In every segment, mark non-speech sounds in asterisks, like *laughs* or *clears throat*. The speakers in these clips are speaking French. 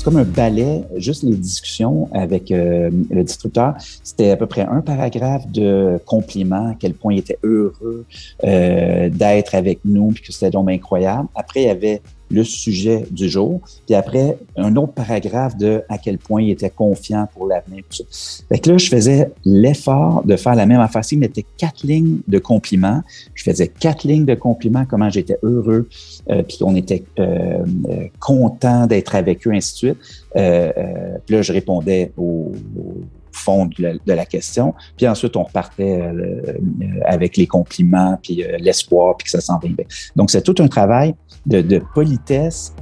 c'est comme un ballet, juste les discussions avec euh, le distributeur. C'était à peu près un paragraphe de compliments, à quel point il était heureux euh, d'être avec nous, puis que c'était donc incroyable. Après, il y avait le sujet du jour. Puis après, un autre paragraphe de à quel point il était confiant pour l'avenir. Fait que là, je faisais l'effort de faire la même affaire. S'il mettait quatre lignes de compliments, je faisais quatre lignes de compliments, comment j'étais heureux, euh, puis qu'on était euh, euh, content d'être avec eux, ainsi de suite. Euh, puis là, je répondais au, fond de la, question. Puis ensuite, on repartait euh, avec les compliments, puis l'espoir, puis que ça s'en bien. Donc, c'est tout un travail de, de politesse.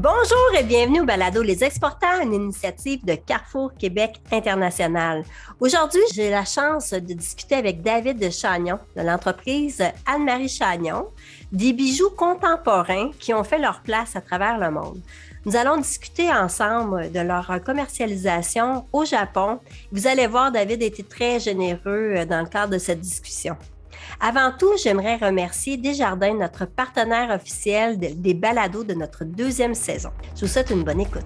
Bonjour et bienvenue au Balado Les Exportants, une initiative de Carrefour Québec International. Aujourd'hui, j'ai la chance de discuter avec David de Chagnon de l'entreprise Anne-Marie Chagnon, des bijoux contemporains qui ont fait leur place à travers le monde. Nous allons discuter ensemble de leur commercialisation au Japon. Vous allez voir, David été très généreux dans le cadre de cette discussion. Avant tout, j'aimerais remercier Desjardins, notre partenaire officiel des balados de notre deuxième saison. Je vous souhaite une bonne écoute.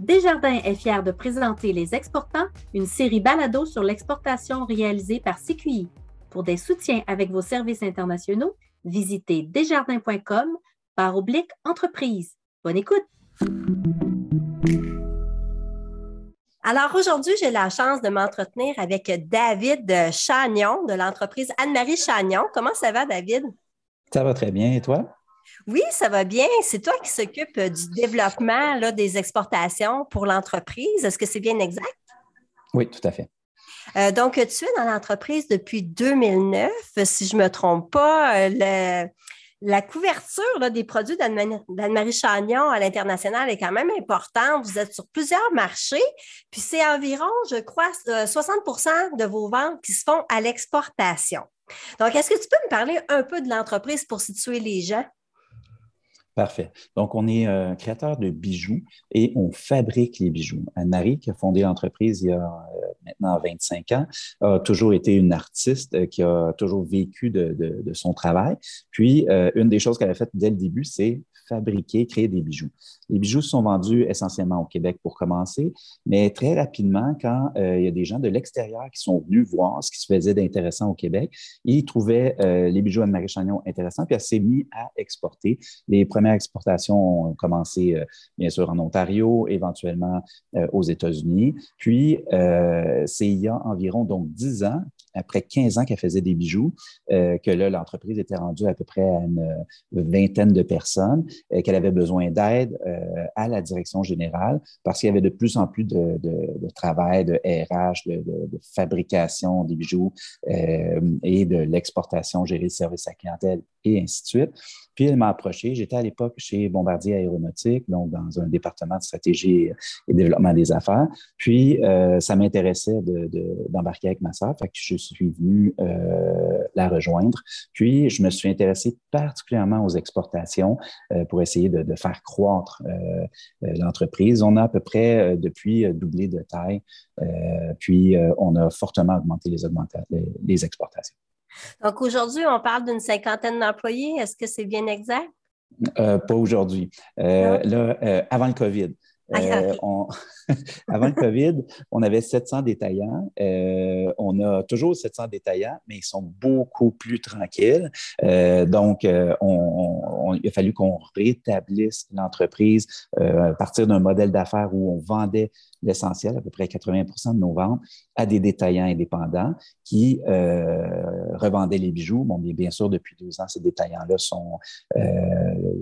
Desjardins est fier de présenter Les Exportants, une série balado sur l'exportation réalisée par CQI. Pour des soutiens avec vos services internationaux, visitez desjardins.com par oblique entreprise. Bonne écoute! Alors aujourd'hui, j'ai la chance de m'entretenir avec David Chagnon de l'entreprise Anne-Marie Chagnon. Comment ça va, David? Ça va très bien. Et toi? Oui, ça va bien. C'est toi qui s'occupe du développement là, des exportations pour l'entreprise. Est-ce que c'est bien exact? Oui, tout à fait. Euh, donc, tu es dans l'entreprise depuis 2009, si je ne me trompe pas. Euh, la couverture des produits d'Anne-Marie Chagnon à l'international est quand même importante. Vous êtes sur plusieurs marchés, puis c'est environ, je crois, 60% euh, de vos ventes qui se font à l'exportation. Donc, est-ce que tu peux me parler un peu de l'entreprise pour situer les gens? Parfait. Donc, on est euh, créateur de bijoux et on fabrique les bijoux. Anne-Marie, qui a fondé l'entreprise il y a euh, maintenant 25 ans, a toujours été une artiste euh, qui a toujours vécu de, de, son travail. Puis, une des choses qu'elle a faites dès le début, c'est fabriquer, créer des bijoux. Les bijoux sont vendus essentiellement au Québec pour commencer, mais très rapidement, quand euh, il y a des gens de l'extérieur qui sont venus voir ce qui se faisait d'intéressant au Québec, ils trouvaient euh, les bijoux Anne-Marie Chagnon intéressants, puis elle s'est mise à exporter. Les premières exportations ont commencé, euh, bien sûr, en Ontario, éventuellement aux États-Unis. Puis, c'est il y a environ donc 10 ans après 15 ans qu'elle faisait des bijoux, euh, que là, l'entreprise était rendue à peu près à une, vingtaine de personnes, euh, qu'elle avait besoin d'aide euh, à la direction générale parce qu'il y avait de plus en plus de, travail, de RH, de, de fabrication des bijoux et de l'exportation, gérer le service à clientèle et ainsi de suite. Puis elle m'a approché. J'étais à l'époque chez Bombardier Aéronautique, donc dans un département de stratégie et développement des affaires. Puis euh, ça m'intéressait d'embarquer de, avec ma sœur, fait que je suis venu euh, la rejoindre. Puis je me suis intéressé particulièrement aux exportations euh, pour essayer de, faire croître l'entreprise. On a à peu près depuis doublé de taille, puis on a fortement augmenté les exportations. Donc aujourd'hui, on parle d'une cinquantaine d'employés. Est-ce que c'est bien exact? Euh, pas aujourd'hui. Euh, là, euh, avant le COVID. Ah, *laughs* avant le COVID, on avait 700 détaillants. on a toujours 700 détaillants, mais ils sont beaucoup plus tranquilles. donc, il a fallu qu'on rétablisse l'entreprise à partir d'un modèle d'affaires où on vendait l'essentiel, à peu près 80% de nos ventes, à des détaillants indépendants qui euh, revendaient les bijoux. Bon, bien, sûr, depuis deux ans, ces détaillants-là sont, euh,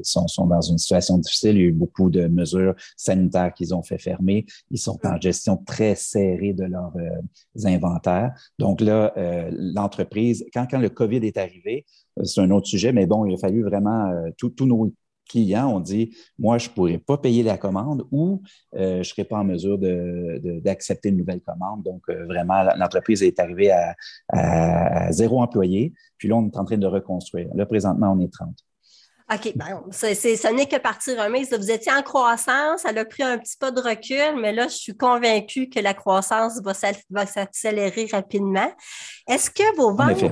sont, sont, dans une situation difficile. Il y a eu beaucoup de mesures sanitaires qu'ils ont fait fermer. Ils sont en gestion très serrée de leurs euh, inventaires. Donc là, euh, l'entreprise, quand, quand le COVID est arrivé, c'est un autre sujet, mais bon, il a fallu vraiment, euh, tous nos clients ont dit, moi, je ne pourrais pas payer la commande ou euh, je ne serais pas en mesure d'accepter de, une nouvelle commande. Donc, euh, vraiment, l'entreprise est arrivée à, zéro employé. Puis là, on est en train de reconstruire. Là, présentement, on est 30. OK, ben, ce n'est que partie remise. Vous étiez en croissance, elle a pris un petit pas de recul, mais là, je suis convaincue que la croissance va s'accélérer rapidement. Est-ce que vos ventes,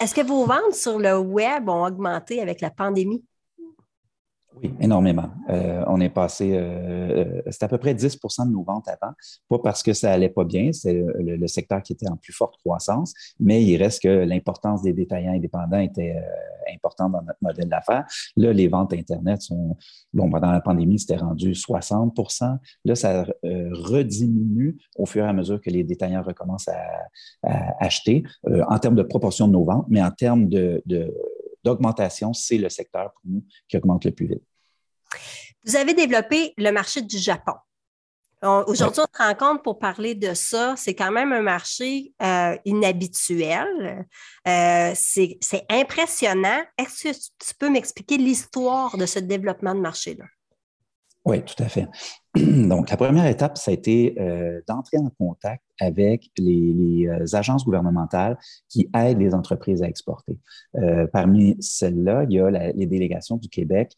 est-ce que vos ventes sur le web ont augmenté avec la pandémie? Oui, énormément. Euh, on est passé, euh, euh c'était à peu près 10% de nos ventes avant, pas parce que ça allait pas bien, c'est le, secteur qui était en plus forte croissance, mais il reste que l'importance des détaillants indépendants était importante dans notre modèle d'affaires. Là, les ventes Internet sont, bon, pendant la pandémie, c'était rendu 60% Là, ça rediminue au fur et à mesure que les détaillants recommencent à, acheter en termes de proportion de nos ventes, mais en termes de d'augmentation, c'est le secteur pour nous qui augmente le plus vite. Vous avez développé le marché du Japon. Aujourd'hui, on se rend compte pour parler de ça, c'est quand même un marché euh, inhabituel. Euh, c'est impressionnant. Est-ce que tu peux m'expliquer l'histoire de ce développement de marché-là? Oui, tout à fait. *clears throat* Donc, la première étape, ça a été euh, d'entrer en contact avec les, euh, agences gouvernementales qui aident les entreprises à exporter. Euh, parmi celles-là, il y a les délégations du Québec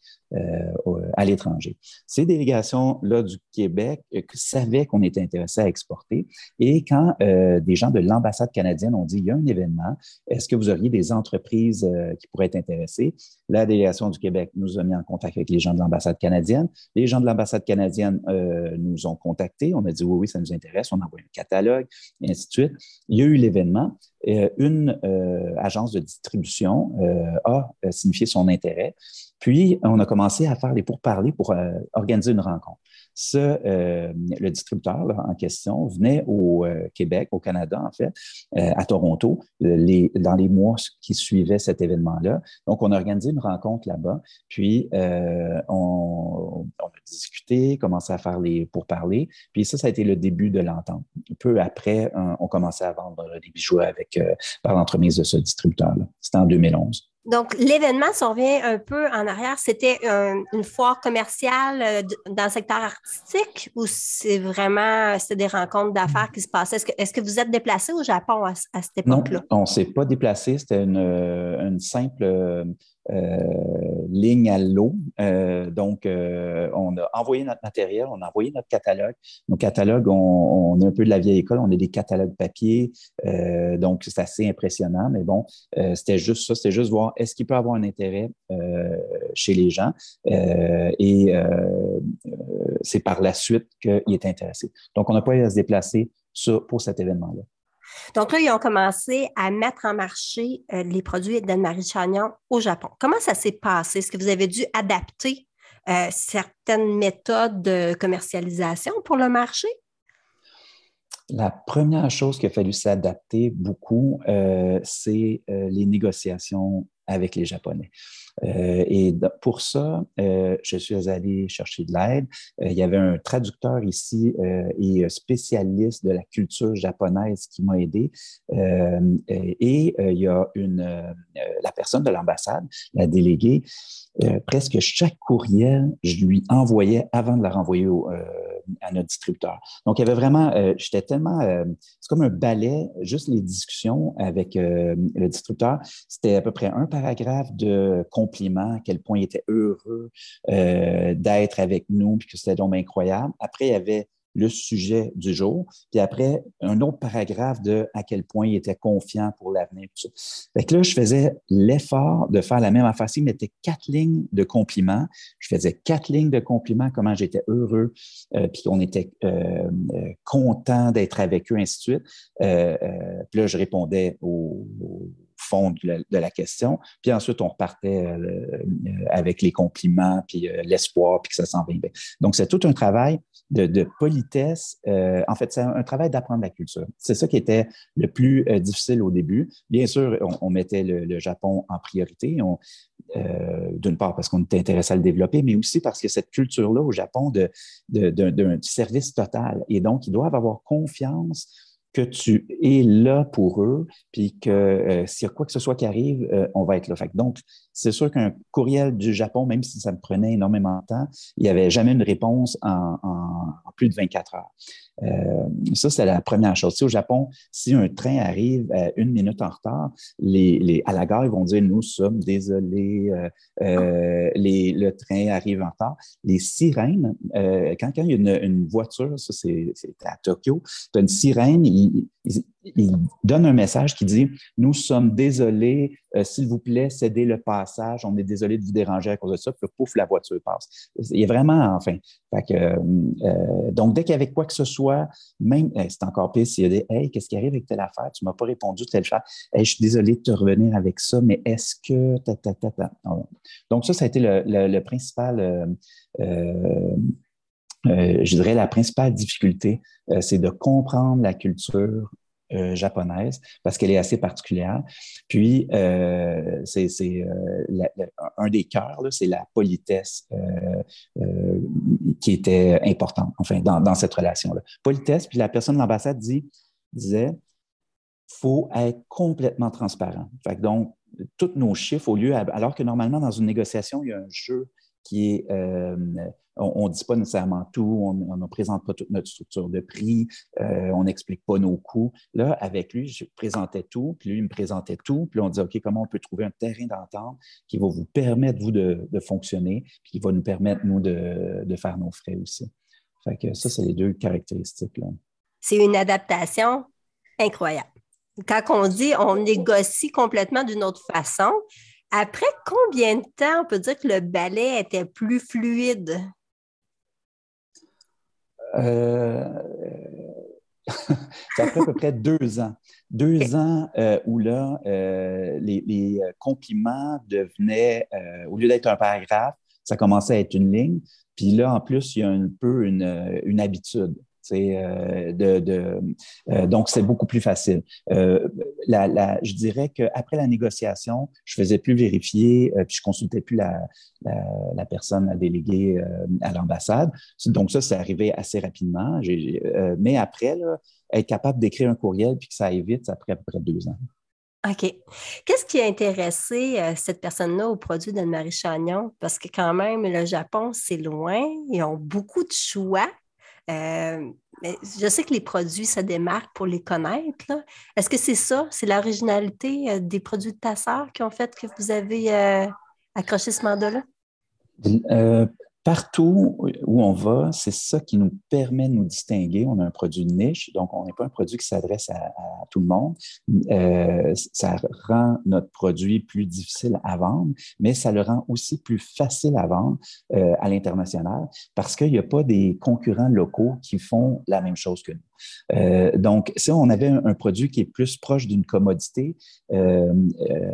à l'étranger. Ces délégations-là du Québec savaient qu'on était intéressé à exporter et quand des gens de l'ambassade canadienne ont dit, il y a un événement, est-ce que vous auriez des entreprises qui pourraient être intéressées? La délégation du Québec nous a mis en contact avec les gens de l'ambassade canadienne. Les gens de l'ambassade canadienne euh, nous ont contactés. On a dit oui, oui, ça nous intéresse. On a envoyé un catalogue, et ainsi de suite. Il y a eu l'événement. Euh, une euh, agence de distribution a signifié son intérêt. Puis, on a commencé à faire les pourparlers pour organiser une rencontre ce, euh, le distributeur en question venait au euh, Québec, au Canada en fait, euh, à Toronto, dans les mois qui suivaient cet événement-là. Donc, on a organisé une rencontre là-bas, puis on, on, a discuté, commencé à faire les pourparlers, puis ça, ça a été le début de l'entente. Peu après, on commençait à vendre des bijoux avec, par l'entremise de ce distributeur-là. C'était en 2011. Donc, l'événement, si on revient un peu en arrière, c'était une foire commerciale euh, dans le secteur artistique ou c'est vraiment c'était des rencontres d'affaires qui se passaient? Est-ce que, vous êtes déplacé au Japon à, cette époque-là? Non, on ne s'est pas déplacé. C'était une, une, simple euh, euh, ligne à l'eau. Euh, donc, euh, on a envoyé notre matériel, on a envoyé notre catalogue. Nos catalogues, on, on est un peu de la vieille école, on a des catalogues papier, donc c'est assez impressionnant. Mais bon, c'était juste ça, c'était juste voir est-ce qu'il peut avoir un intérêt chez les gens. et c'est par la suite qu'il est intéressé. Donc, on n'a pas eu à se déplacer pour cet événement-là. Donc là, ils ont commencé à mettre en marché euh, les produits d'Anne-Marie Chagnon au Japon. Comment ça s'est passé? Est-ce que vous avez dû adapter euh, certaines méthodes de commercialisation pour le marché? La première chose qu'il a fallu s'adapter beaucoup, euh, c'est les négociations avec les Japonais. Euh, et pour ça, euh, je suis allé chercher de l'aide. Euh, il y avait un traducteur ici et spécialiste de la culture japonaise qui m'a aidé. et il y a la personne de l'ambassade, la déléguée, presque chaque courriel, je lui envoyais avant de la renvoyer au, à notre distributeur. Donc, il y avait vraiment, euh, j'étais tellement, euh, c'est comme un balai, juste les discussions avec euh, le distributeur. C'était à peu près un paragraphe de compliments, à quel point il était heureux d'être avec nous, puis que c'était donc incroyable. Après, il y avait le sujet du jour. Puis après, un autre paragraphe de à quel point il était confiant pour l'avenir. Fait que là, je faisais l'effort de faire la même affaire. S'il mettait quatre lignes de compliments, je faisais quatre lignes de compliments, comment j'étais heureux, euh, puis qu'on était euh, euh, content d'être avec eux, ainsi de suite. puis là, je répondais au fond de la, question. Puis ensuite, on repartait euh, avec les compliments, puis euh, l'espoir, puis que ça s'en va bien. Donc, c'est tout un travail de, politesse. Euh, en fait, c'est un, travail d'apprendre la culture. C'est ça qui était le plus difficile au début. Bien sûr, on, mettait le, Japon en priorité. D'une part parce qu'on était intéressé à le développer, mais aussi parce que cette culture-là au Japon de, d'un service total. Et donc, ils doivent avoir confiance que tu es là pour eux, puis que euh, s'il y a quoi que ce soit qui arrive, euh, on va être là. Donc, c'est sûr qu'un courriel du Japon, même si ça me prenait énormément de temps, il n'y avait jamais une réponse en, plus de 24 heures. Euh, ça, c'est la première chose. au Japon, si un train arrive une minute en retard, à la gare, ils vont dire Nous sommes désolés, les, le train arrive en retard. Les sirènes, quand, il y a une, voiture, ça c'est à Tokyo, tu as une sirène, il donne un message qui dit Nous sommes désolés, euh, s'il vous plaît, cédez le passage, on est désolé de vous déranger à cause de ça, puis pouf, la voiture passe. Il est vraiment, enfin. Euh, euh, donc, dès avait quoi que ce soit, même, c'est encore pire s'il y a des Hey, qu'est-ce qui arrive avec telle affaire? Tu ne m'as pas répondu telle chose. Hey, je suis désolé de te revenir avec ça, mais est-ce que. Donc, ça, ça a été le, principal. je dirais la principale difficulté, c'est de comprendre la culture euh, japonaise parce qu'elle est assez particulière. Puis, euh, c'est euh, un des cœurs, c'est la politesse qui était importante, enfin, dans, cette relation-là. Politesse, puis la personne de l'ambassade dit, disait, faut être complètement transparent. Donc, tous nos chiffres, au lieu, alors que normalement, dans une négociation, il y a un jeu qui est on ne dit pas nécessairement tout, on ne présente pas toute notre structure de prix, euh, on n'explique pas nos coûts. Là, avec lui, je présentais tout, puis lui, il me présentait tout, puis on dit, OK, comment on peut trouver un terrain d'entente qui va vous permettre, vous, de, fonctionner, puis qui va nous permettre, nous, de, faire nos frais aussi. Fait que ça, c'est les deux caractéristiques. C'est une adaptation incroyable. Quand on dit on négocie complètement d'une autre façon, après combien de temps on peut dire que le ballet était plus fluide? Euh, *laughs* ça fait à peu près deux ans. Deux ans euh, où là, euh, les, compliments devenaient, au lieu d'être un paragraphe, ça commençait à être une ligne. Puis là, en plus, il y a un peu une habitude. Euh, euh, donc, c'est beaucoup plus facile. Euh, je dirais qu'après la négociation, je faisais plus vérifier, puis je consultais plus la, personne à déléguer à l'ambassade. Donc, ça, c'est arrivé assez rapidement. mais après, être capable d'écrire un courriel puis que ça aille vite, ça pris à peu près deux ans. OK. Qu'est-ce qui a intéressé cette personne-là au produit d'Anne-Marie Chagnon? Parce que quand même, le Japon, c'est loin. Ils ont beaucoup de choix. Euh, je sais que les produits se démarquent pour les connaître. Est-ce que c'est ça? C'est l'originalité euh, des produits de ta sœur qui ont fait que vous avez euh, accroché ce mandat-là? Partout où on va, c'est ça qui nous permet de nous distinguer. On a un produit de niche, donc on n'est pas un produit qui s'adresse à, tout le monde. Euh, ça rend notre produit plus difficile à vendre, mais ça le rend aussi plus facile à vendre euh, à l'international parce qu'il n'y a pas des concurrents locaux qui font la même chose que nous. Euh, donc, si on avait un, produit qui est plus proche d'une commodité en,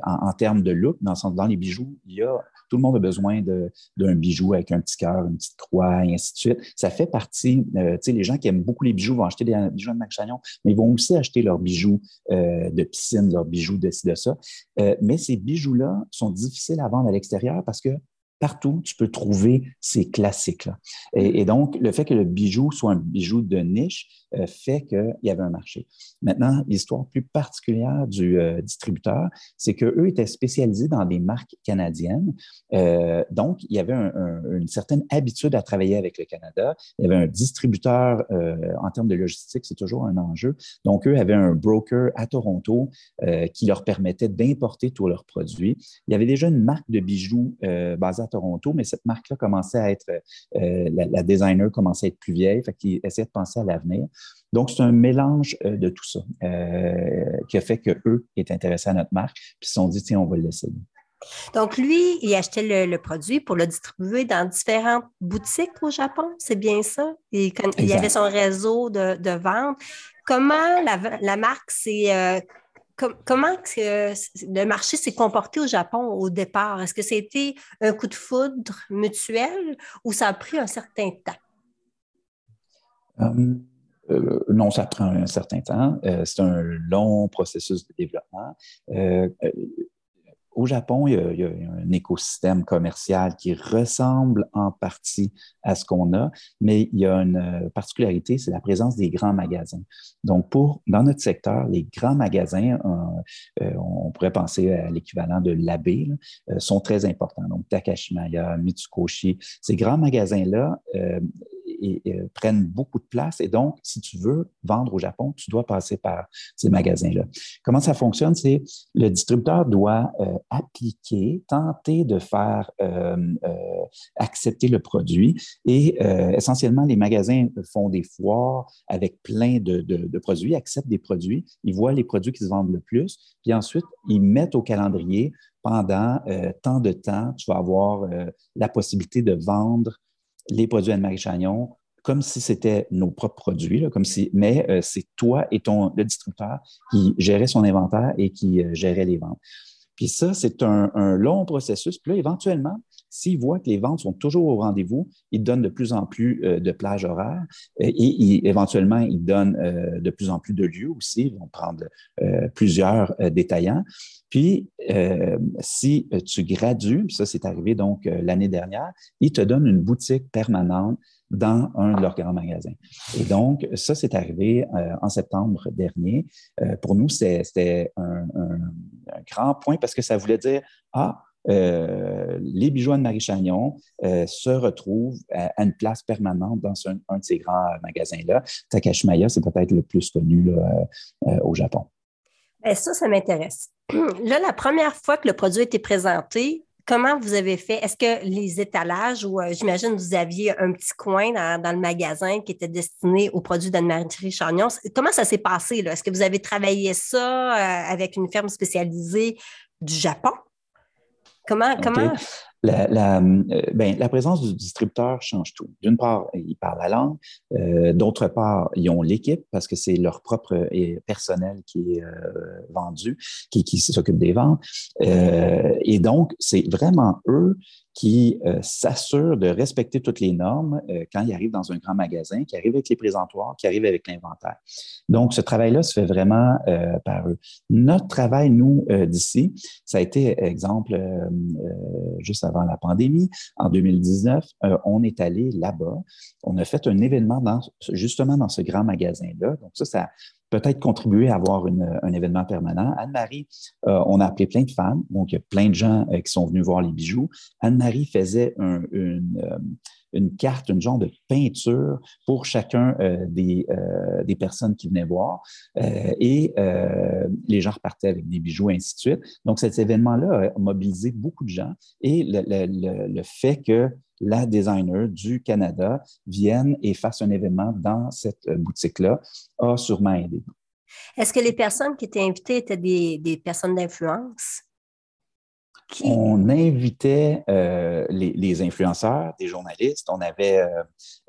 en, termes de look, dans, dans les bijoux, il y a tout le monde a besoin d'un bijou avec un petit une petite croix, et ainsi de suite. Ça fait partie, euh, tu sais, les gens qui aiment beaucoup les bijoux vont acheter des bijoux de Mac Chagnon, mais ils vont aussi acheter leurs bijoux euh, de piscine, leurs bijoux de ci, de ça. Euh, mais ces bijoux-là sont difficiles à vendre à l'extérieur parce que partout, tu peux trouver ces classiques-là. Et, donc, le fait que le bijou soit un bijou de niche euh, fait qu'il y avait un marché. Maintenant, l'histoire plus particulière du euh, distributeur, c'est qu'eux étaient spécialisés dans des marques canadiennes. Euh, donc, il y avait une certaine habitude à travailler avec le Canada. Il y avait un distributeur en termes de logistique, c'est toujours un enjeu. Donc, eux avaient un broker à Toronto qui leur permettait d'importer tous leurs produits. Il y avait déjà une marque de bijoux basée à Toronto, mais cette marque-là commençait à être, euh, la, designer commençait à être plus vieille, fait qu'il essayait de penser à l'avenir. Donc, c'est un mélange euh, de tout ça euh, qui a fait qu'eux étaient intéressés à notre marque, puis ils se sont dit, tiens, on va le laisser. Donc, lui, il achetait le, produit pour le distribuer dans différentes boutiques au Japon, c'est bien ça? Il, il avait son réseau de, vente. Comment la, marque s'est comment le marché s'est comporté au Japon au départ? Est-ce que c'était un coup de foudre mutuel ou ça a pris un certain temps? Euh, euh, non, ça prend un certain temps. Euh, c'est un long processus de développement au Japon, il y, a, un écosystème commercial qui ressemble en partie à ce qu'on a, mais il y a une euh, particularité, c'est la présence des grands magasins. Donc, pour dans notre secteur, les grands magasins, euh, euh, on pourrait penser à l'équivalent de l'AB, sont très importants. Donc, Takashimaya, Mitsukoshi, ces grands magasins-là et, prennent beaucoup de place. Et donc, si tu veux vendre au Japon, tu dois passer par ces magasins-là. Comment ça fonctionne? C'est le distributeur doit appliquer, tenter de faire accepter le produit et essentiellement, les magasins font des foires avec plein de, produits, acceptent des produits, ils voient les produits qui se vendent le plus, puis ensuite, ils mettent au calendrier pendant euh, tant de temps, tu vas avoir euh, la possibilité de vendre les produits Anne-Marie Chagnon comme si c'était nos propres produits, comme si, mais euh, c'est toi et ton, le distributeur qui gérait son inventaire et qui gérait les ventes. Puis ça, c'est un, long processus. Puis là, éventuellement, s'ils voient que les ventes sont toujours au rendez-vous, ils donnent de plus en plus de plages horaires et, éventuellement, ils donnent de plus en plus de lieux aussi. Ils vont prendre plusieurs détaillants. Puis, euh, si euh, tu gradues, ça c'est arrivé donc euh, l'année dernière, ils te donnent une boutique permanente dans un de leurs grands magasins. Et donc, ça, c'est arrivé en septembre dernier. pour nous, c'était un, grand point parce que ça voulait dire, ah, les bijoux de Marie Chagnon se retrouvent à, une place permanente dans un, de ces grands magasins-là. Takashimaya, c'est peut-être le plus connu au Japon. Bien, ça, ça m'intéresse. *clears throat* Là, la première fois que le produit a été présenté, comment vous avez fait? Est-ce que les étalages ou euh, j'imagine vous aviez un petit coin dans, le magasin qui était destiné aux produits d'Anne-Marie Chagnon? Comment ça s'est passé? Est-ce que vous avez travaillé ça euh, avec une ferme spécialisée du Japon? Comment, comment? La, euh, ben, la, présence du distributeur change tout. D'une part, ils parlent la langue. Euh, d'autre part, ils ont l'équipe parce que c'est leur propre euh, personnel qui est vendu, qui, qui s'occupe des ventes. et donc, c'est vraiment eux qui euh, s'assure de respecter toutes les normes euh, quand il arrive dans un grand magasin, qui arrive avec les présentoirs, qui arrive avec l'inventaire. Donc, ce travail-là se fait vraiment euh, par eux. Notre travail, nous, d'ici, ça a été, exemple, juste avant la pandémie, en 2019, on est allé là-bas, on a fait un événement justement dans ce grand magasin-là. Donc, ça, ça peut-être contribuer à avoir un événement permanent. Anne-Marie, euh, on a appelé plein de femmes, donc il y a plein de gens euh, qui sont venus voir les bijoux. Anne-Marie faisait une, euh, une, carte, une genre de peinture pour chacun des, des, personnes qui venaient voir et les gens repartaient avec des bijoux, ainsi de suite. Donc cet événement-là a mobilisé beaucoup de gens et le, le, le fait que la designer du Canada vienne et fasse un événement dans cette euh, boutique-là a sûrement aidé. Est-ce que les personnes qui étaient invitées étaient des, personnes d'influence? On invitait euh, les, influenceurs, des journalistes. On avait,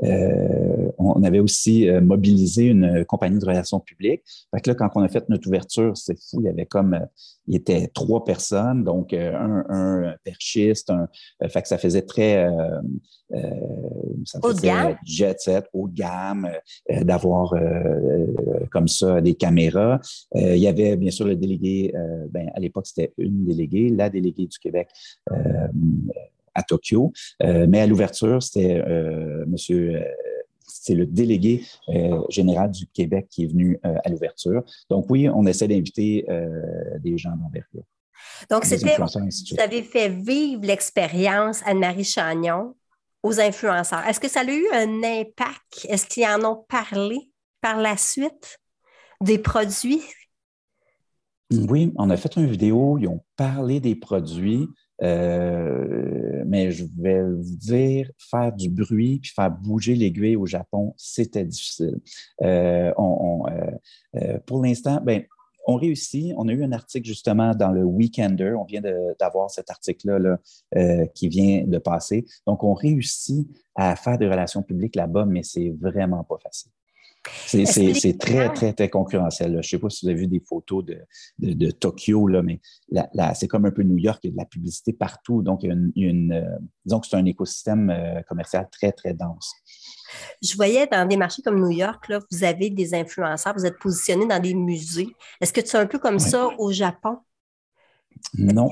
euh, on avait aussi mobilisé une compagnie de relations publiques. Fait que là, quand on a fait notre ouverture, c'est fou, il y avait comme il était trois personnes, donc euh, un, un perchiste, un, euh, fait que ça faisait très euh, ça faisait jet set, haut de gamme, d'avoir comme ça des caméras. il y avait bien sûr le délégué, ben, à l'époque c'était une déléguée, la déléguée du Québec à Tokyo, mais à l'ouverture c'était Monsieur c'est le délégué euh, général du Québec qui est venu euh, à l'ouverture. Donc oui, on essaie d'inviter euh, des gens d'envergure. Donc, c'était, vous avez fait vivre l'expérience Anne-Marie Chagnon aux influenceurs. Est-ce que ça a eu un impact? Est-ce qu'ils en ont parlé par la suite des produits? Oui, on a fait une vidéo, ils ont parlé des produits. Euh, mais je vais vous dire, faire du bruit puis faire bouger l'aiguille au Japon, c'était difficile. Euh, on, euh, pour l'instant, ben, on réussit. On a eu un article justement dans le Weekender. On vient d'avoir cet article-là qui vient de passer. Donc, on réussit à faire des relations publiques là-bas, mais c'est vraiment pas facile. C'est très, très, très concurrentiel. Je ne sais pas si vous avez vu des photos de, de, Tokyo, là, mais c'est comme un peu New York, il y a de la publicité partout. Donc, il y a une, euh, disons que c'est un écosystème euh, commercial très, très dense. Je voyais dans des marchés comme New York, là, vous avez des influenceurs, vous êtes positionnés dans des musées. Est-ce que tu es un peu comme ça au Japon? Non.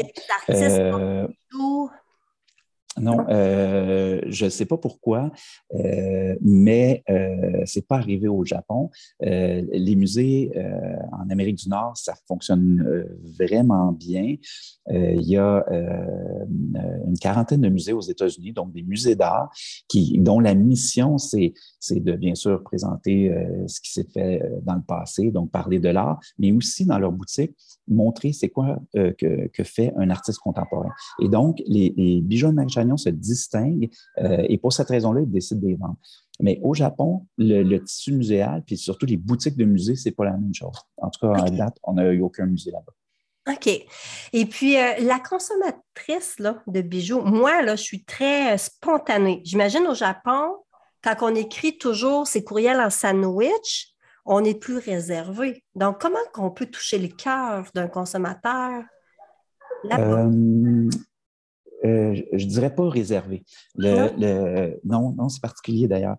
Non, euh, je ne sais pas pourquoi, euh, mais euh, c'est pas arrivé au Japon. Euh, les musées en Amérique du Nord, ça fonctionne vraiment bien. il y a une quarantaine de musées aux États-Unis, donc des musées d'art, qui dont la mission c'est c'est de bien sûr présenter ce qui s'est fait dans le passé, donc parler de l'art, mais aussi dans leur boutique montrer c'est quoi que, que, fait un artiste contemporain. Et donc les, les bijoux de se distinguent euh, et pour cette raison-là, ils décident de les vendre. Mais au Japon, le, tissu muséal, puis surtout les boutiques de musées, c'est pas la même chose. En tout cas, à date, on n'a eu aucun musée là-bas. OK. Et puis, euh, la consommatrice là, de bijoux, moi, là, je suis très euh, spontanée. J'imagine au Japon, quand on écrit toujours ses courriels en sandwich, on est plus réservé. Donc, comment on peut toucher le cœur d'un consommateur? Euh, je dirais pas réservé. Le, non, non, c'est particulier d'ailleurs.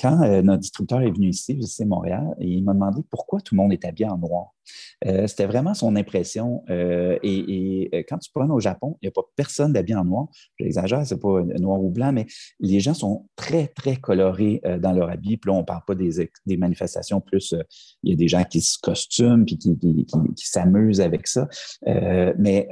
Quand euh, notre distributeur est venu ici visiter Montréal, il m'a demandé pourquoi tout le monde est habillé en noir. Euh, c'était vraiment son impression. Euh, et, euh, quand tu prends au Japon, il n'y a pas personne d'habillé en noir. J'exagère, c'est pas noir ou blanc, mais les gens sont très, très colorés dans leur habit. Puis là, on ne parle pas des, manifestations, plus il y a des gens qui se costument puis qui, qui, s'amusent avec ça. mais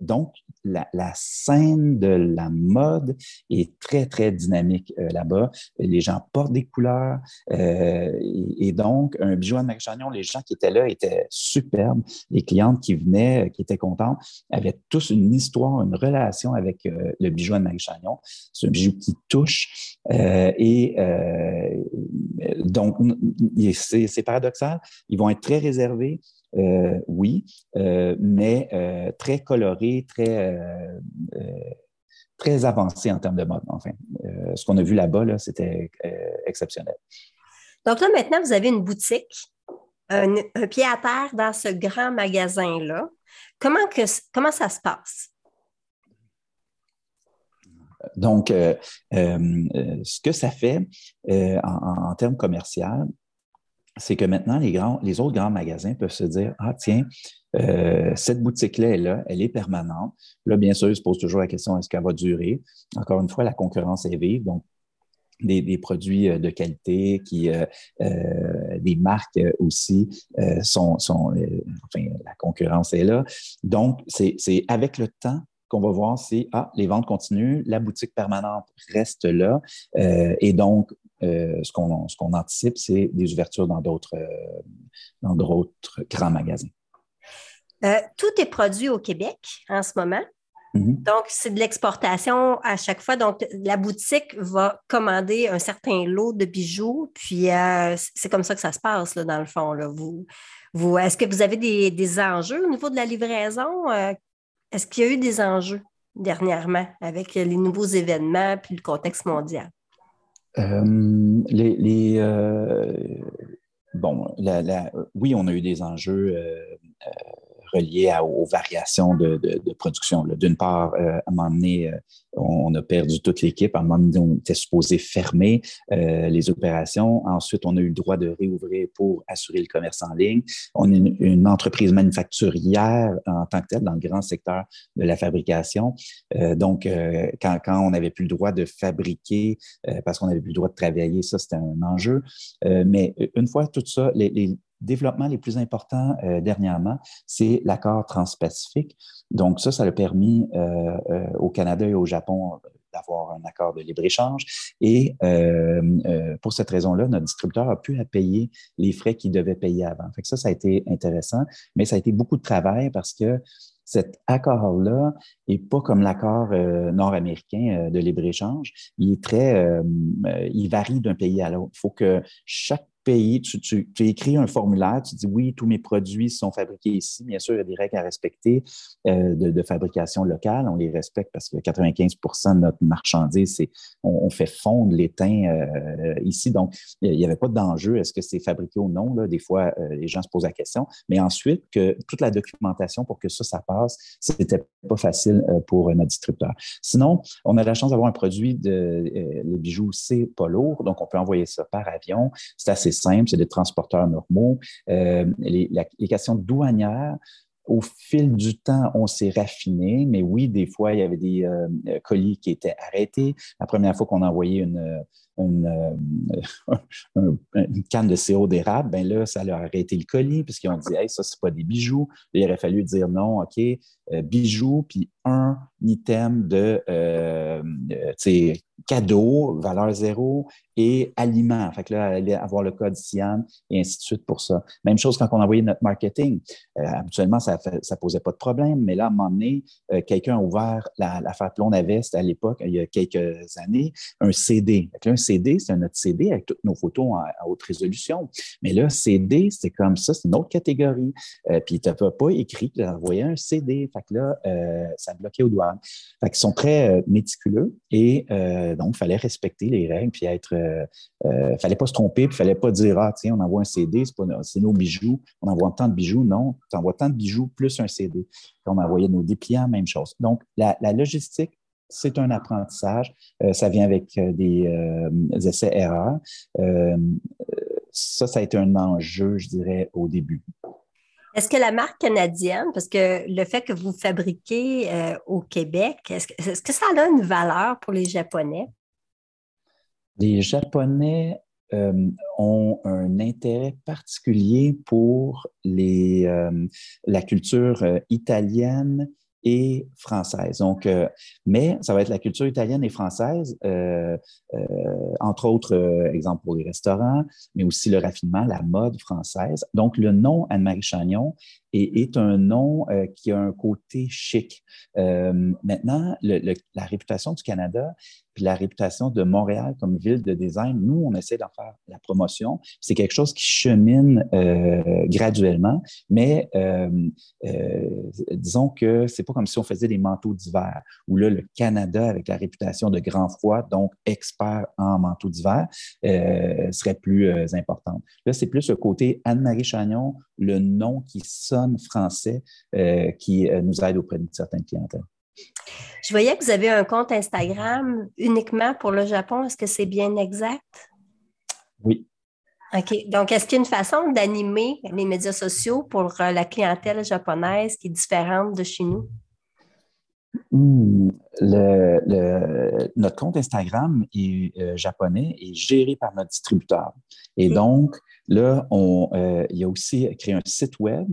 donc, la, scène de la mode est très, très dynamique là-bas. Les gens portent des couleurs. Et, donc, un bijou à Chagnon, les gens qui étaient là étaient superbe. Les clientes qui venaient, euh, qui étaient contentes, avaient tous une histoire, une relation avec euh, le bijou de Marie Chagnon. C'est un bijou qui touche. Euh, et donc, c'est paradoxal. Ils vont être très réservés. oui, mais très colorés, très, très avancés en termes de mode. Enfin, ce qu'on a vu là-bas, là, c'était exceptionnel. Donc là, maintenant, vous avez une boutique un, pied à terre dans ce grand magasin-là. Comment, que, comment ça se passe? Donc, euh, euh, ce que ça fait euh, en, termes commerciaux, c'est que maintenant, les, grands, les autres grands magasins peuvent se dire, ah tiens, cette boutique-là est là, elle est permanente. Là, bien sûr, ils se posent toujours la question, est-ce qu'elle va durer? Encore une fois, la concurrence est vive, donc des, produits de qualité, qui, des marques aussi sont, sont enfin, la concurrence est là. Donc, c'est avec le temps qu'on va voir si ah, les ventes continuent, la boutique permanente reste là. et donc, ce qu'on ce qu'on anticipe, c'est des ouvertures dans d'autres dans d'autres grands magasins. tout est produit au Québec en ce moment. Mm-hmm. Donc, c'est de l'exportation à chaque fois. Donc, la boutique va commander un certain lot de bijoux, puis euh, c'est comme ça que ça se passe, là, dans le fond. Là. Vous, vous, est-ce que vous avez des, enjeux au niveau de la livraison? Euh, est-ce qu'il y a eu des enjeux dernièrement avec les nouveaux événements puis le contexte mondial? Euh, les, bon, oui, on a eu des enjeux relié aux variations de, production. D'une part, euh, à un moment donné, euh, on a perdu toute l'équipe. À un moment donné, on était supposé fermer euh, les opérations. Ensuite, on a eu le droit de réouvrir pour assurer le commerce en ligne. On est une, entreprise manufacturière en tant que telle dans le grand secteur de la fabrication. donc, quand, on n'avait plus le droit de fabriquer parce qu'on n'avait plus le droit de travailler, ça, c'était un enjeu. mais une fois tout ça, les, les développements les plus importants euh, dernièrement, c'est l'accord transpacifique. Donc ça, ça a permis euh, euh, au Canada et au Japon d'avoir un accord de libre-échange. Et pour cette raison-là, notre distributeur a pu payer les frais qu'il devait payer avant. Fait ça, ça a été intéressant, mais ça a été beaucoup de travail parce que cet accord-là n'est pas comme l'accord nord-américain de libre-échange. Il est très, il varie d'un pays à l'autre. Il faut que chaque pays, tu, écris un formulaire, tu dis oui, tous mes produits sont fabriqués ici. Bien sûr, il y a des règles à respecter euh, de, fabrication locale. On les respecte parce que 95% de notre marchandise, on, fait fondre l'étain euh, ici. Donc, il n'y avait pas d'enjeu. Est-ce que c'est fabriqué ou non? Des fois, euh, les gens se posent la question. Mais ensuite, toute la documentation pour que ça, ça passe, c'était pas facile pour notre distributeur. Sinon, on a la chance d'avoir un produit de les bijoux, c'est pas lourd, donc on peut envoyer ça par avion. C'est assez simple, c'est des transporteurs normaux. Euh, les, questions douanières, au fil du temps, on s'est raffiné, mais oui, des fois, il y avait des euh, colis qui étaient arrêtés. La première fois qu'on envoyait une, une, euh, *laughs* une, canne de sirop d'érable, ben là, ça leur a arrêté le colis, puisqu'ils ont dit, hey, ça, c'est pas des bijoux. il aurait fallu dire non, OK, bijoux, puis un item de euh, cadeau, valeur zéro, et aliments. Fait que là, avoir le code CIAN et ainsi de suite pour ça. Même chose quand on envoyait notre marketing. Euh, habituellement, ça ne posait pas de problème, mais là, à un moment donné, euh, quelqu'un a ouvert l'affaire la, à Veste à l'époque, il y a quelques années, un CD. Fait que là, un CD, c'est un autre CD avec toutes nos photos en, haute résolution. Mais là, CD, c'est comme ça, c'est une autre catégorie. Euh, puis tu n'avais pas écrit que envoyé un CD. Fait que là, ça bloquait aux douanes. Fait qu'ils sont très méticuleux et donc, il fallait respecter les règles puis être euh, euh, fallait pas se tromper, il fallait pas dire Ah, tiens, on envoie un CD, c'est nos bijoux, on envoie tant de bijoux. Non, tu envoies tant de bijoux plus un CD. on envoyait nos dépliants, même chose. Donc, la, logistique, c'est un apprentissage. Euh, ça vient avec des, essais-erreurs. ça, ça a été un enjeu, je dirais, au début. Est-ce que la marque canadienne, parce que le fait que vous fabriquez au Québec, est-ce que, ça a une valeur pour les Japonais? les Japonais euh, ont un intérêt particulier pour les, euh, la culture euh, italienne et française. Donc, mais ça va être la culture italienne et française, entre autres, exemple pour les restaurants, mais aussi le raffinement, la mode française. Donc, le nom Anne-Marie Chagnon est, un nom qui a un côté chic. maintenant, la réputation du Canada la réputation de Montréal comme ville de design, nous, on essaie d'en faire la promotion. C'est quelque chose qui chemine euh, graduellement, mais euh, euh, disons que c'est pas comme si on faisait des manteaux d'hiver, où là, le Canada, avec la réputation de grand froid, donc expert en manteaux d'hiver, serait plus importante. Là, c'est plus le côté Anne-Marie Chagnon, le nom qui sonne français, qui nous aide auprès de certaines clientèles. Je voyais que vous avez un compte Instagram uniquement pour le Japon. Est-ce que c'est bien exact? Oui. OK. Donc, est-ce qu'il y a une façon d'animer les médias sociaux pour euh, la clientèle japonaise qui est différente de chez nous? Hmm. notre compte Instagram est euh, japonais et géré par notre distributeur. Et donc, là, on, euh, il a aussi créé un site web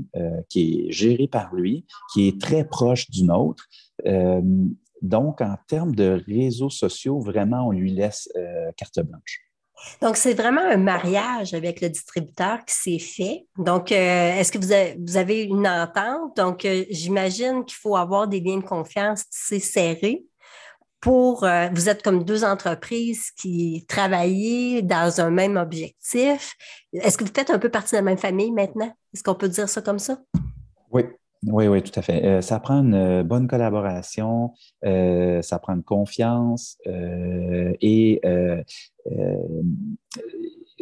qui est géré par lui, qui est très proche du nôtre. Euh, donc, en termes de réseaux sociaux, vraiment, on lui laisse euh, carte blanche. Donc, c'est vraiment un mariage avec le distributeur qui s'est fait. Donc, euh, est-ce que vous avez, une entente? Donc, j'imagine qu'il faut avoir des liens de confiance assez serrés pour. vous êtes comme deux entreprises qui travaillent dans un même objectif. Est-ce que vous faites un peu partie de la même famille maintenant? Est-ce qu'on peut dire ça comme ça? Oui, oui, oui, tout à fait. Euh, ça prend une euh, bonne collaboration, euh, ça prend confiance et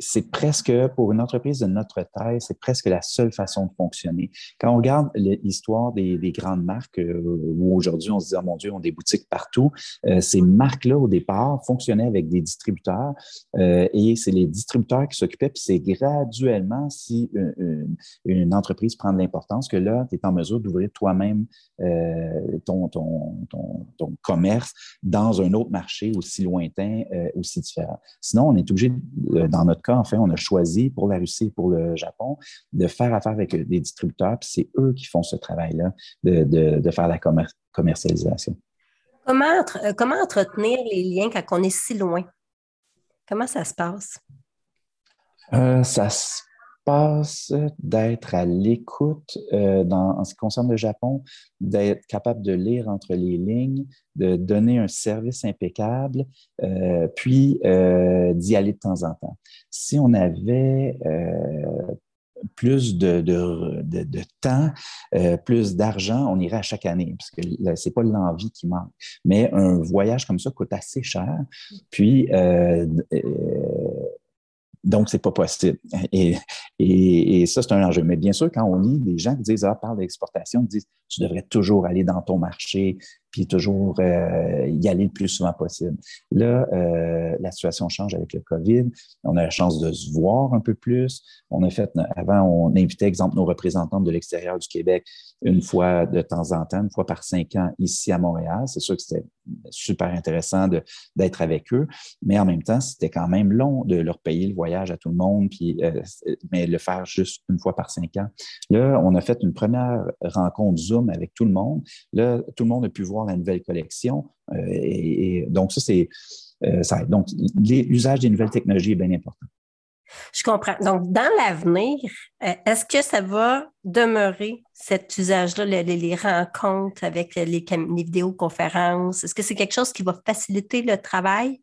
c'est presque, pour une entreprise de notre taille, c'est presque la seule façon de fonctionner. Quand on regarde l'histoire des, grandes marques, euh, où aujourd'hui on se dit, oh mon Dieu, on a des boutiques partout, euh, ces marques-là, au départ, fonctionnaient avec des distributeurs euh, et c'est les distributeurs qui s'occupaient, puis c'est graduellement, si une, entreprise prend de l'importance, que là, tu es en mesure d'ouvrir toi-même ton, ton, commerce dans un autre marché aussi lointain, aussi différent. Sinon, on est obligé, dans notre cas, enfin, on a choisi pour la Russie et pour le Japon de faire affaire avec des distributeurs, puis c'est eux qui font ce travail-là de, faire la commercialisation. Comment, euh, comment entretenir les liens quand on est si loin? Comment ça se passe? Euh, ça se passe d'être à l'écoute euh, en ce qui concerne le Japon, d'être capable de lire entre les lignes, de donner un service impeccable, euh, puis euh, d'y aller de temps en temps. Si on avait plus de, temps, plus d'argent, on irait à chaque année, parce que c'est pas l'envie qui manque. Mais un voyage comme ça coûte assez cher. Puis donc, c'est pas possible. Et, Et, ça, c'est un enjeu. Mais bien sûr, quand on lit des gens qui disent, ah, parle d'exportation, disent, tu devrais toujours aller dans ton marché, puis toujours euh, y aller le plus souvent possible. Là, euh, la situation change avec le COVID. On a la chance de se voir un peu plus. On a fait, avant, on invitait, exemple, nos représentants de l'extérieur du Québec une fois de temps en temps, une fois par cinq ans ici à Montréal. C'est sûr que c'était super intéressant d'être avec eux, mais en même temps, c'était quand même long de leur payer le voyage à tout le monde, puis, euh, mais le faire juste une fois par cinq ans. Là, on a fait une première rencontre Zoom avec tout le monde. Là, tout le monde a pu voir la nouvelle collection. Euh, et, donc, ça, c'est euh, ça. Donc, l'usage des nouvelles technologies est bien important. Je comprends. Donc, dans l'avenir, euh, est-ce que ça va demeurer cet usage-là, les, rencontres avec les, les vidéoconférences? Est-ce que c'est quelque chose qui va faciliter le travail?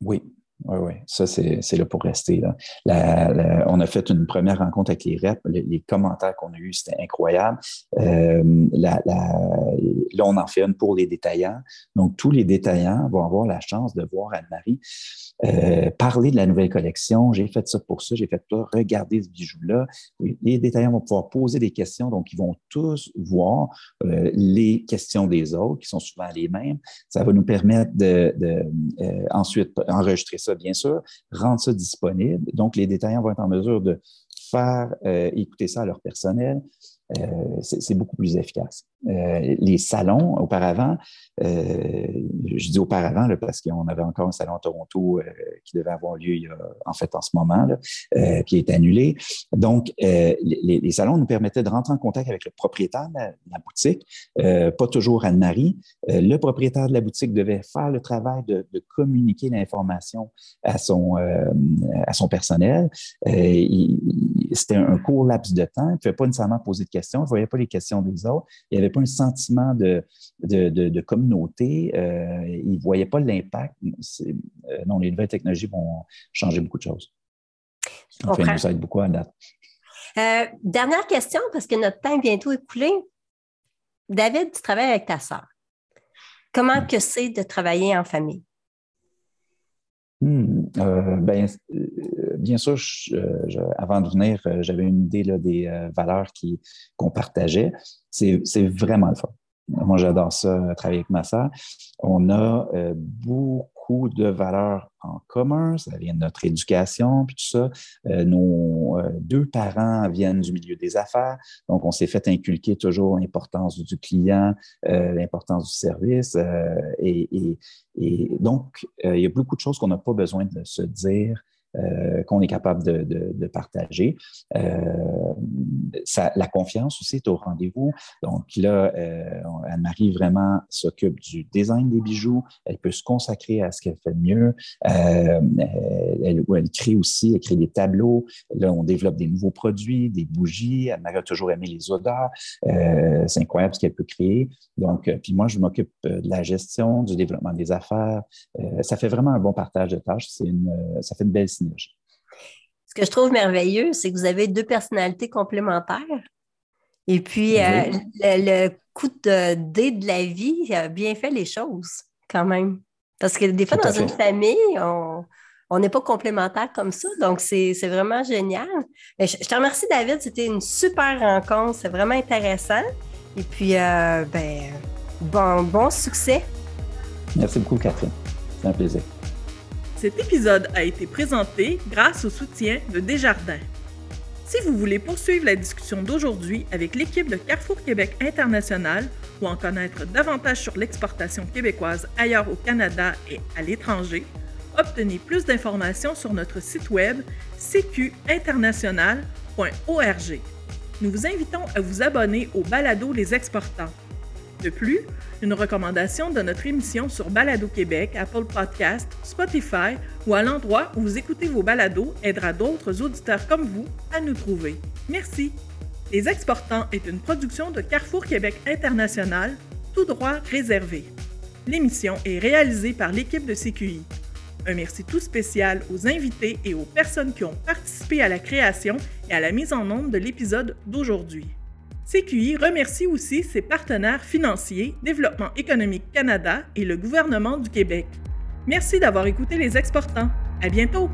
Oui, oui, oui, ça, c'est là pour rester. On a fait une première rencontre avec les reps. Les, commentaires qu'on a eus, c'était incroyable. Euh, là, on en fait une pour les détaillants. Donc, tous les détaillants vont avoir la chance de voir Anne-Marie euh, parler de la nouvelle collection. J'ai fait ça pour ça, j'ai fait ça, regardez ce bijou-là. Les détaillants vont pouvoir poser des questions, donc ils vont tous voir euh, les questions des autres, qui sont souvent les mêmes. Ça va nous permettre de, de ensuite enregistrer ça, bien sûr, rendre ça disponible. Donc, les détaillants vont être en mesure de faire euh, écouter ça à leur personnel, euh, c'est beaucoup plus efficace. Euh, les salons, auparavant, euh, je dis auparavant parce qu'on avait encore un salon à Toronto qui devait avoir lieu en fait en ce moment, qui est annulé. Donc, les, salons nous permettaient de rentrer en contact avec le propriétaire de la, boutique, pas toujours Anne-Marie. le propriétaire de la boutique devait faire le travail de, de communiquer l'information à son à son personnel. C'était un court laps de temps. Il ne pouvait pas nécessairement poser de questions, ne voyait pas les questions des autres, il n'y avait pas un sentiment de, de, communauté, euh, il ne voyait pas l'impact. Euh, non, les nouvelles technologies vont changer beaucoup de choses. Enfin, ça nous aide beaucoup à date. Euh, dernière question, parce que notre temps est bientôt écoulé. David, tu travailles avec ta sœur. Comment que c'est de travailler en famille? Hmm, ben, bien sûr, avant de venir, euh, j'avais une idée des euh, valeurs qu'on partageait. C'est vraiment le fun. Moi, j'adore ça, travailler avec ma sœur. On a euh, beaucoup de valeurs en commun. Ça vient de notre éducation, puis tout ça. nos deux parents viennent du milieu des affaires. Donc, on s'est fait inculquer toujours l'importance du client, l'importance du service. Et, donc, il y a beaucoup de choses qu'on n'a pas besoin de se dire euh, qu'on est capable de, partager. Euh, la confiance aussi est au rendez-vous. Donc là, euh, Anne-Marie vraiment s'occupe du design des bijoux. Elle peut se consacrer à ce qu'elle fait de mieux. elle, elle crée aussi, elle crée des tableaux. Là, on développe des nouveaux produits, des bougies. Anne-Marie a toujours aimé les odeurs. c'est incroyable ce qu'elle peut créer. Donc, puis moi, je m'occupe de la gestion, du développement des affaires. ça fait vraiment un bon partage de tâches. Ça fait une belle synergie. Ce que je trouve merveilleux, c'est que vous avez deux personnalités complémentaires. Et puis, euh, le, coup de dé de la vie a bien fait les choses, quand même. Parce que des fois, dans une famille, on n'est pas complémentaires comme ça. Donc, c'est vraiment génial. Je, te remercie, David. C'était une super rencontre. C'est vraiment intéressant. Et puis, euh, ben, bon, bon succès. Merci beaucoup, Catherine. C'est un plaisir. Cet épisode a été présenté grâce au soutien de Desjardins. Si vous voulez poursuivre la discussion d'aujourd'hui avec l'équipe de Carrefour Québec International ou en connaître davantage sur l'exportation québécoise ailleurs au Canada et à l'étranger, obtenez plus d'informations sur notre site web cqinternational.org. Nous vous invitons à vous abonner au balado Les Exportants de plus, une recommandation de notre émission sur Balado Québec, Apple Podcast, Spotify ou à l'endroit où vous écoutez vos balados aidera d'autres auditeurs comme vous à nous trouver. Merci. Les Exportants est une production de Carrefour Québec International, tout droit réservé. L'émission est réalisée par l'équipe de CQI. Un merci tout spécial aux invités et aux personnes qui ont participé à la création et à la mise en ombre de l'épisode d'aujourd'hui. CQI remercie aussi ses partenaires financiers, Développement économique Canada et le gouvernement du Québec. Merci d'avoir écouté les exportants. À bientôt!